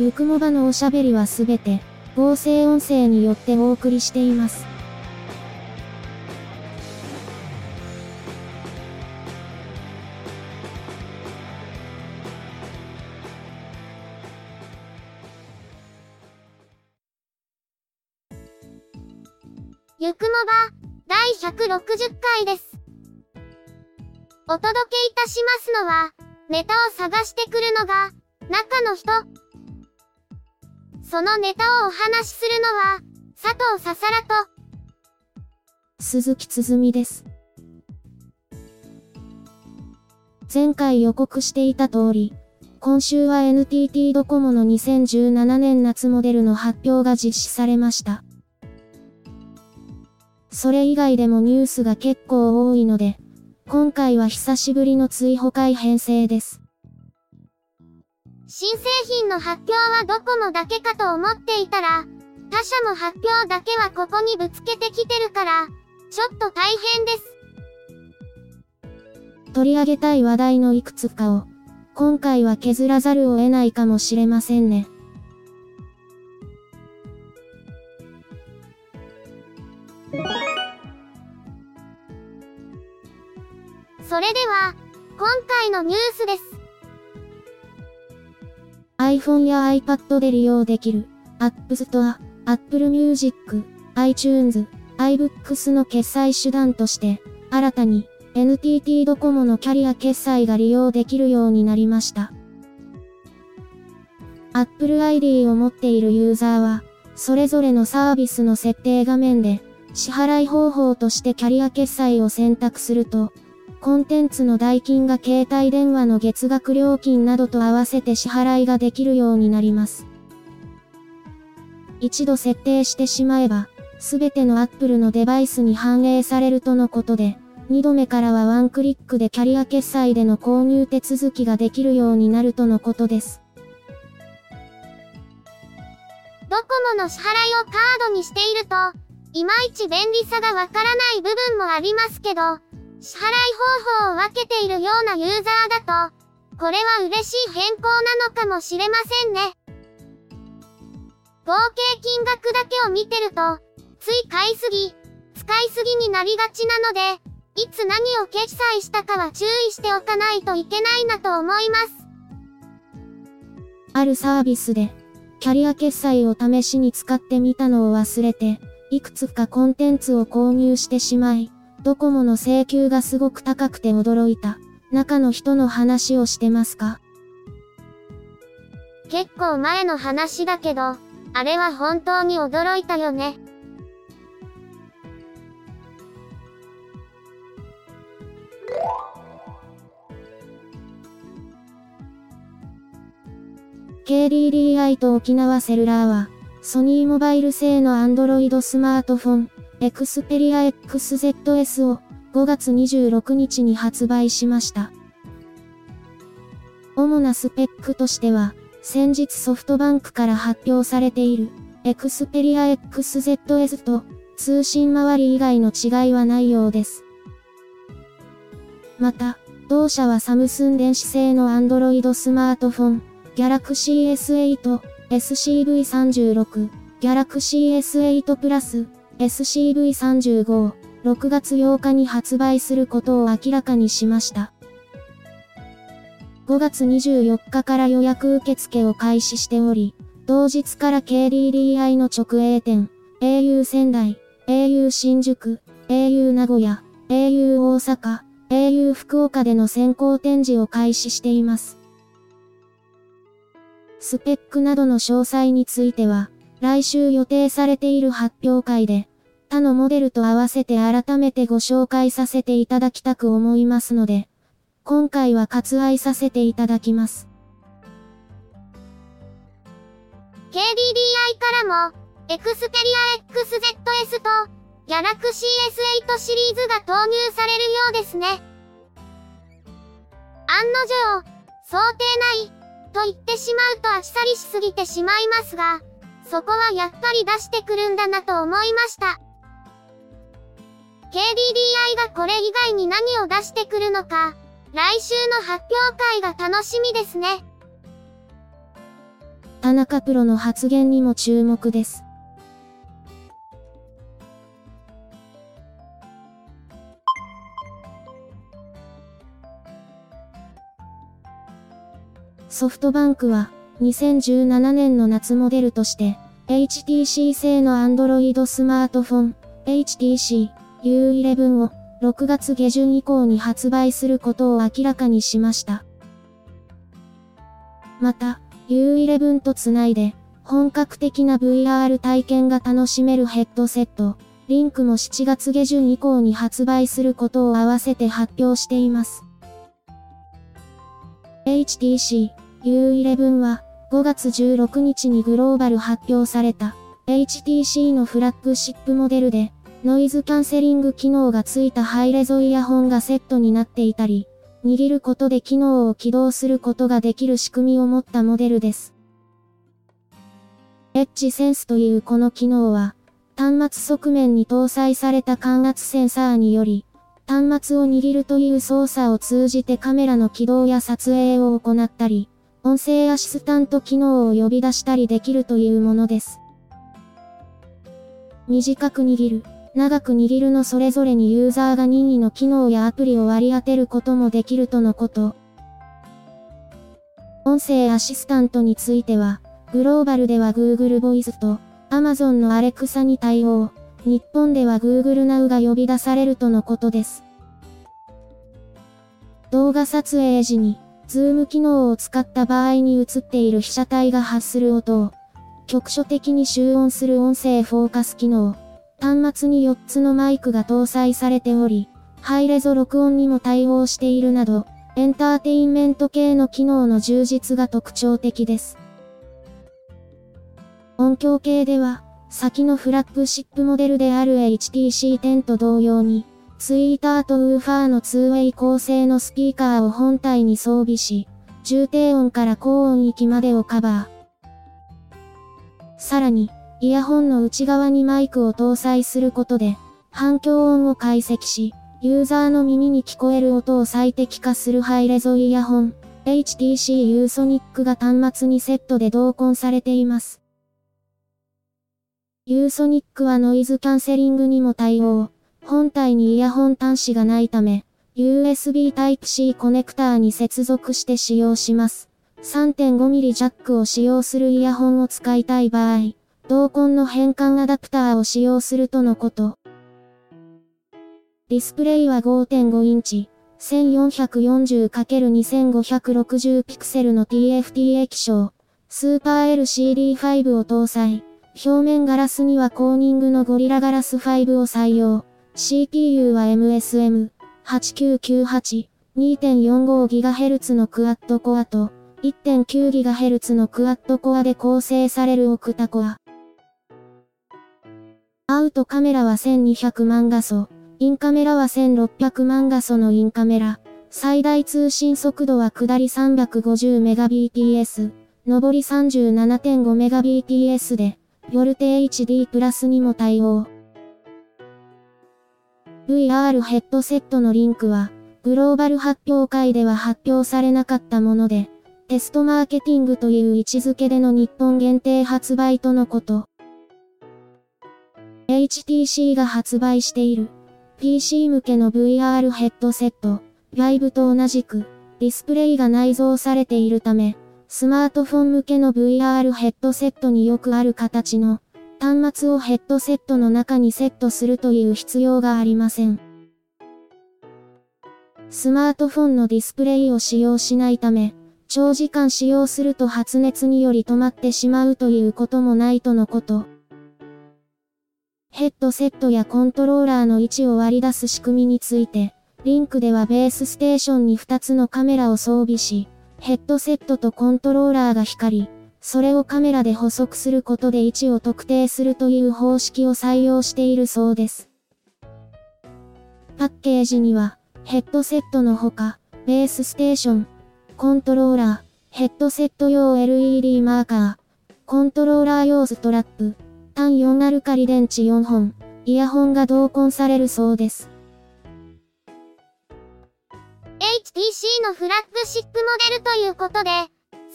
ゆくもばのおしゃべりはすべて、合成音声によってお送りしています。ゆくもば、第160回です。お届けいたしますのは、ネタを探してくるのが、中の人。そのネタをお話しするのは、佐藤ささらと、鈴木つづみです。前回予告していた通り、今週は NTT ドコモの2017年夏モデルの発表が実施されました。それ以外でもニュースが結構多いので、今回は久しぶりの追放会編成です。新製品の発表はどこもだけかと思っていたら、他社も発表だけはここにぶつけてきてるから、ちょっと大変です。取り上げたい話題のいくつかを、今回は削らざるを得ないかもしれませんね。それでは、今回のニュースです。iPhone や iPad で利用できる App Store、Apple Music、iTunes、iBooks の決済手段として、新たに NTT ドコモのキャリア決済が利用できるようになりました。Apple ID を持っているユーザーは、それぞれのサービスの設定画面で、支払い方法としてキャリア決済を選択すると、コンテンツの代金が携帯電話の月額料金などと合わせて支払いができるようになります。一度設定してしまえば、すべての Apple のデバイスに反映されるとのことで、2度目からはワンクリックでキャリア決済での購入手続きができるようになるとのことです。ドコモの支払いをカードにしていると、いまいち便利さがわからない部分もありますけど、支払い方法を分けているようなユーザーだと、これは嬉しい変更なのかもしれませんね。合計金額だけを見てると、つい買いすぎ、使いすぎになりがちなので、いつ何を決済したかは注意しておかないといけないなと思います。あるサービスで、キャリア決済を試しに使ってみたのを忘れて、いくつかコンテンツを購入してしまい、ドコモの請求がすごく高くて驚いた。中の人の話をしてますか？結構前の話だけど、あれは本当に驚いたよね。KDDI と沖縄セルラーは、ソニーモバイル製の Android スマートフォン、エクスペリア XZS を5月26日に発売しました。主なスペックとしては、先日ソフトバンクから発表されている、エクスペリア XZS と通信周り以外の違いはないようです。また、同社はサムスン電子製の Android スマートフォン、Galaxy S8、SCV36、Galaxy S8 Plus、SCV35 を6月8日に発売することを明らかにしました。5月24日から予約受付を開始しており、同日から KDDI の直営店、au 仙台、au 新宿、au 名古屋、au 大阪、au 福岡での先行展示を開始しています。スペックなどの詳細については、来週予定されている発表会で、他のモデルと合わせて改めてご紹介させていただきたく思いますので、今回は割愛させていただきます。KDDI からも、Xperia XZS と、Galaxy S8 シリーズが投入されるようですね。案の定、想定内、と言ってしまうとあっさりしすぎてしまいますが、そこはやっぱり出してくるんだなと思いました。KDDI がこれ以外に何を出してくるのか、来週の発表会が楽しみですね。田中プロの発言にも注目です。ソフトバンクは、2017年の夏モデルとして、HTC 製の Android スマートフォン、HTC U11 を6月下旬以降に発売することを明らかにしました。また、U11 とつないで、本格的な VR 体験が楽しめるヘッドセット、リンクも7月下旬以降に発売することを合わせて発表しています。HTC U11 は5月16日にグローバル発表された HTC のフラッグシップモデルでノイズキャンセリング機能がついたハイレゾイヤホンがセットになっていたり、握ることで機能を起動することができる仕組みを持ったモデルです。エッジセンスというこの機能は、端末側面に搭載された感圧センサーにより、端末を握るという操作を通じてカメラの起動や撮影を行ったり、音声アシスタント機能を呼び出したりできるというものです。短く握る、長く握るのそれぞれにユーザーが任意の機能やアプリを割り当てることもできるとのこと。音声アシスタントについては、グローバルでは Google Voice と Amazon の Alexa に対応、日本では Google Now が呼び出されるとのことです。動画撮影時にズーム機能を使った場合に映っている被写体が発する音を、局所的に集音する音声フォーカス機能。端末に4つのマイクが搭載されており、ハイレゾ録音にも対応しているなど、エンターテインメント系の機能の充実が特徴的です。音響系では、先のフラッグシップモデルである HTC10 と同様に、ツイーターとウーファーの 2way 構成のスピーカーを本体に装備し、重低音から高音域までをカバー。さらに、イヤホンの内側にマイクを搭載することで、反響音を解析し、ユーザーの耳に聞こえる音を最適化するハイレゾイヤホン、HTC U ソニックが端末にセットで同梱されています。U ソニックはノイズキャンセリングにも対応。本体にイヤホン端子がないため、USB Type-C コネクターに接続して使用します。3.5mm ジャックを使用するイヤホンを使いたい場合、同梱の変換アダプターを使用するとのこと。ディスプレイは5.5インチ、1440×2560 ピクセルの TFT 液晶、スーパー LCD5 を搭載。表面ガラスにはコーニングのゴリラガラス5を採用。CPU は MSM8998、2.45GHz のクワッドコアと 1.9GHz のクワッドコアで構成されるオクタコア。アウトカメラは1200万画素、インカメラは1600万画素のインカメラ。最大通信速度は下り 350Mbps、上り 37.5Mbps で、ボルテ HD プラスにも対応。VR ヘッドセットのリンクは、グローバル発表会では発表されなかったもので、テストマーケティングという位置づけでの日本限定発売とのこと。HTC が発売している PC 向けの VR ヘッドセット、Vive と同じくディスプレイが内蔵されているため、スマートフォン向けの VR ヘッドセットによくある形の端末をヘッドセットの中にセットするという必要がありません。スマートフォンのディスプレイを使用しないため、長時間使用すると発熱により止まってしまうということもないとのこと。ヘッドセットやコントローラーの位置を割り出す仕組みについて、リンクではベースステーションに2つのカメラを装備し、ヘッドセットとコントローラーが光り、それをカメラで補足することで位置を特定するという方式を採用しているそうです。パッケージには、ヘッドセットのほか、ベースステーション、コントローラー、ヘッドセット用 LED マーカー、コントローラー用ストラップ、単4アルカリ電池4本、イヤホンが同梱されるそうです。HTC のフラッグシップモデルということで、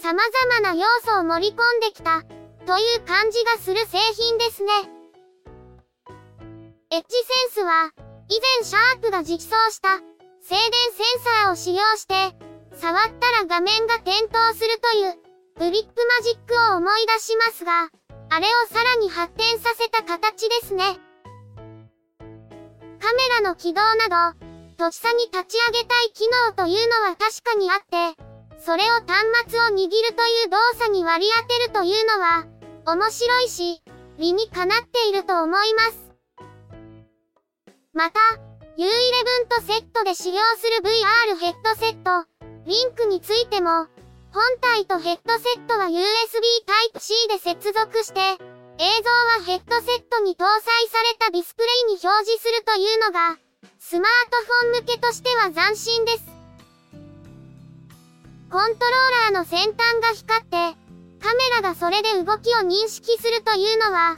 様々な要素を盛り込んできた、という感じがする製品ですね。エッジセンスは、以前シャープが実装した、静電センサーを使用して、触ったら画面が点灯するという、グリップマジックを思い出しますが、あれをさらに発展させた形ですね。カメラの起動など、とっさに立ち上げたい機能というのは確かにあって、それを端末を握るという動作に割り当てるというのは、面白いし、理にかなっていると思います。また、U11 とセットで使用する VR ヘッドセット、リンクについても、本体とヘッドセットは USB Type-C で接続して、映像はヘッドセットに搭載されたディスプレイに表示するというのが、スマートフォン向けとしては斬新です。コントローラーの先端が光って、カメラがそれで動きを認識するというのは、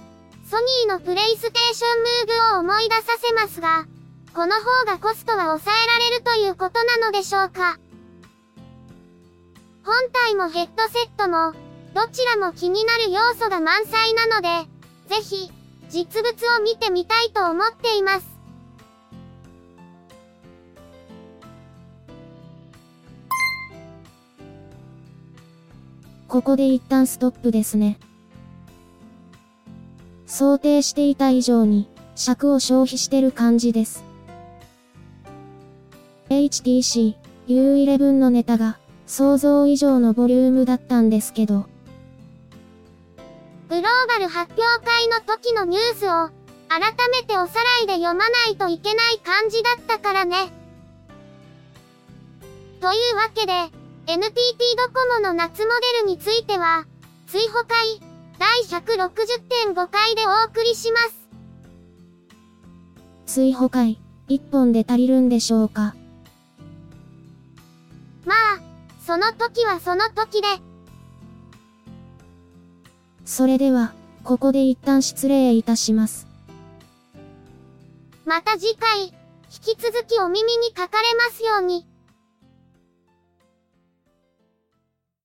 ソニーのプレイステーションムーブを思い出させますが、この方がコストは抑えられるということなのでしょうか。本体もヘッドセットも、どちらも気になる要素が満載なので、ぜひ、実物を見てみたいと思っています。ここで一旦ストップですね。想定していた以上に、尺を消費してる感じです。HTC、U11 のネタが、想像以上のボリュームだったんですけど、グローバル発表会の時のニュースを、改めておさらいで読まないといけない感じだったからね。というわけで、NTT ドコモの夏モデルについては、追放会、第160.5回でお送りします。追放会、一本で足りるんでしょうか？その時はその時で、それでは、ここで一旦失礼いたします。また次回、引き続きお耳にかかれますように。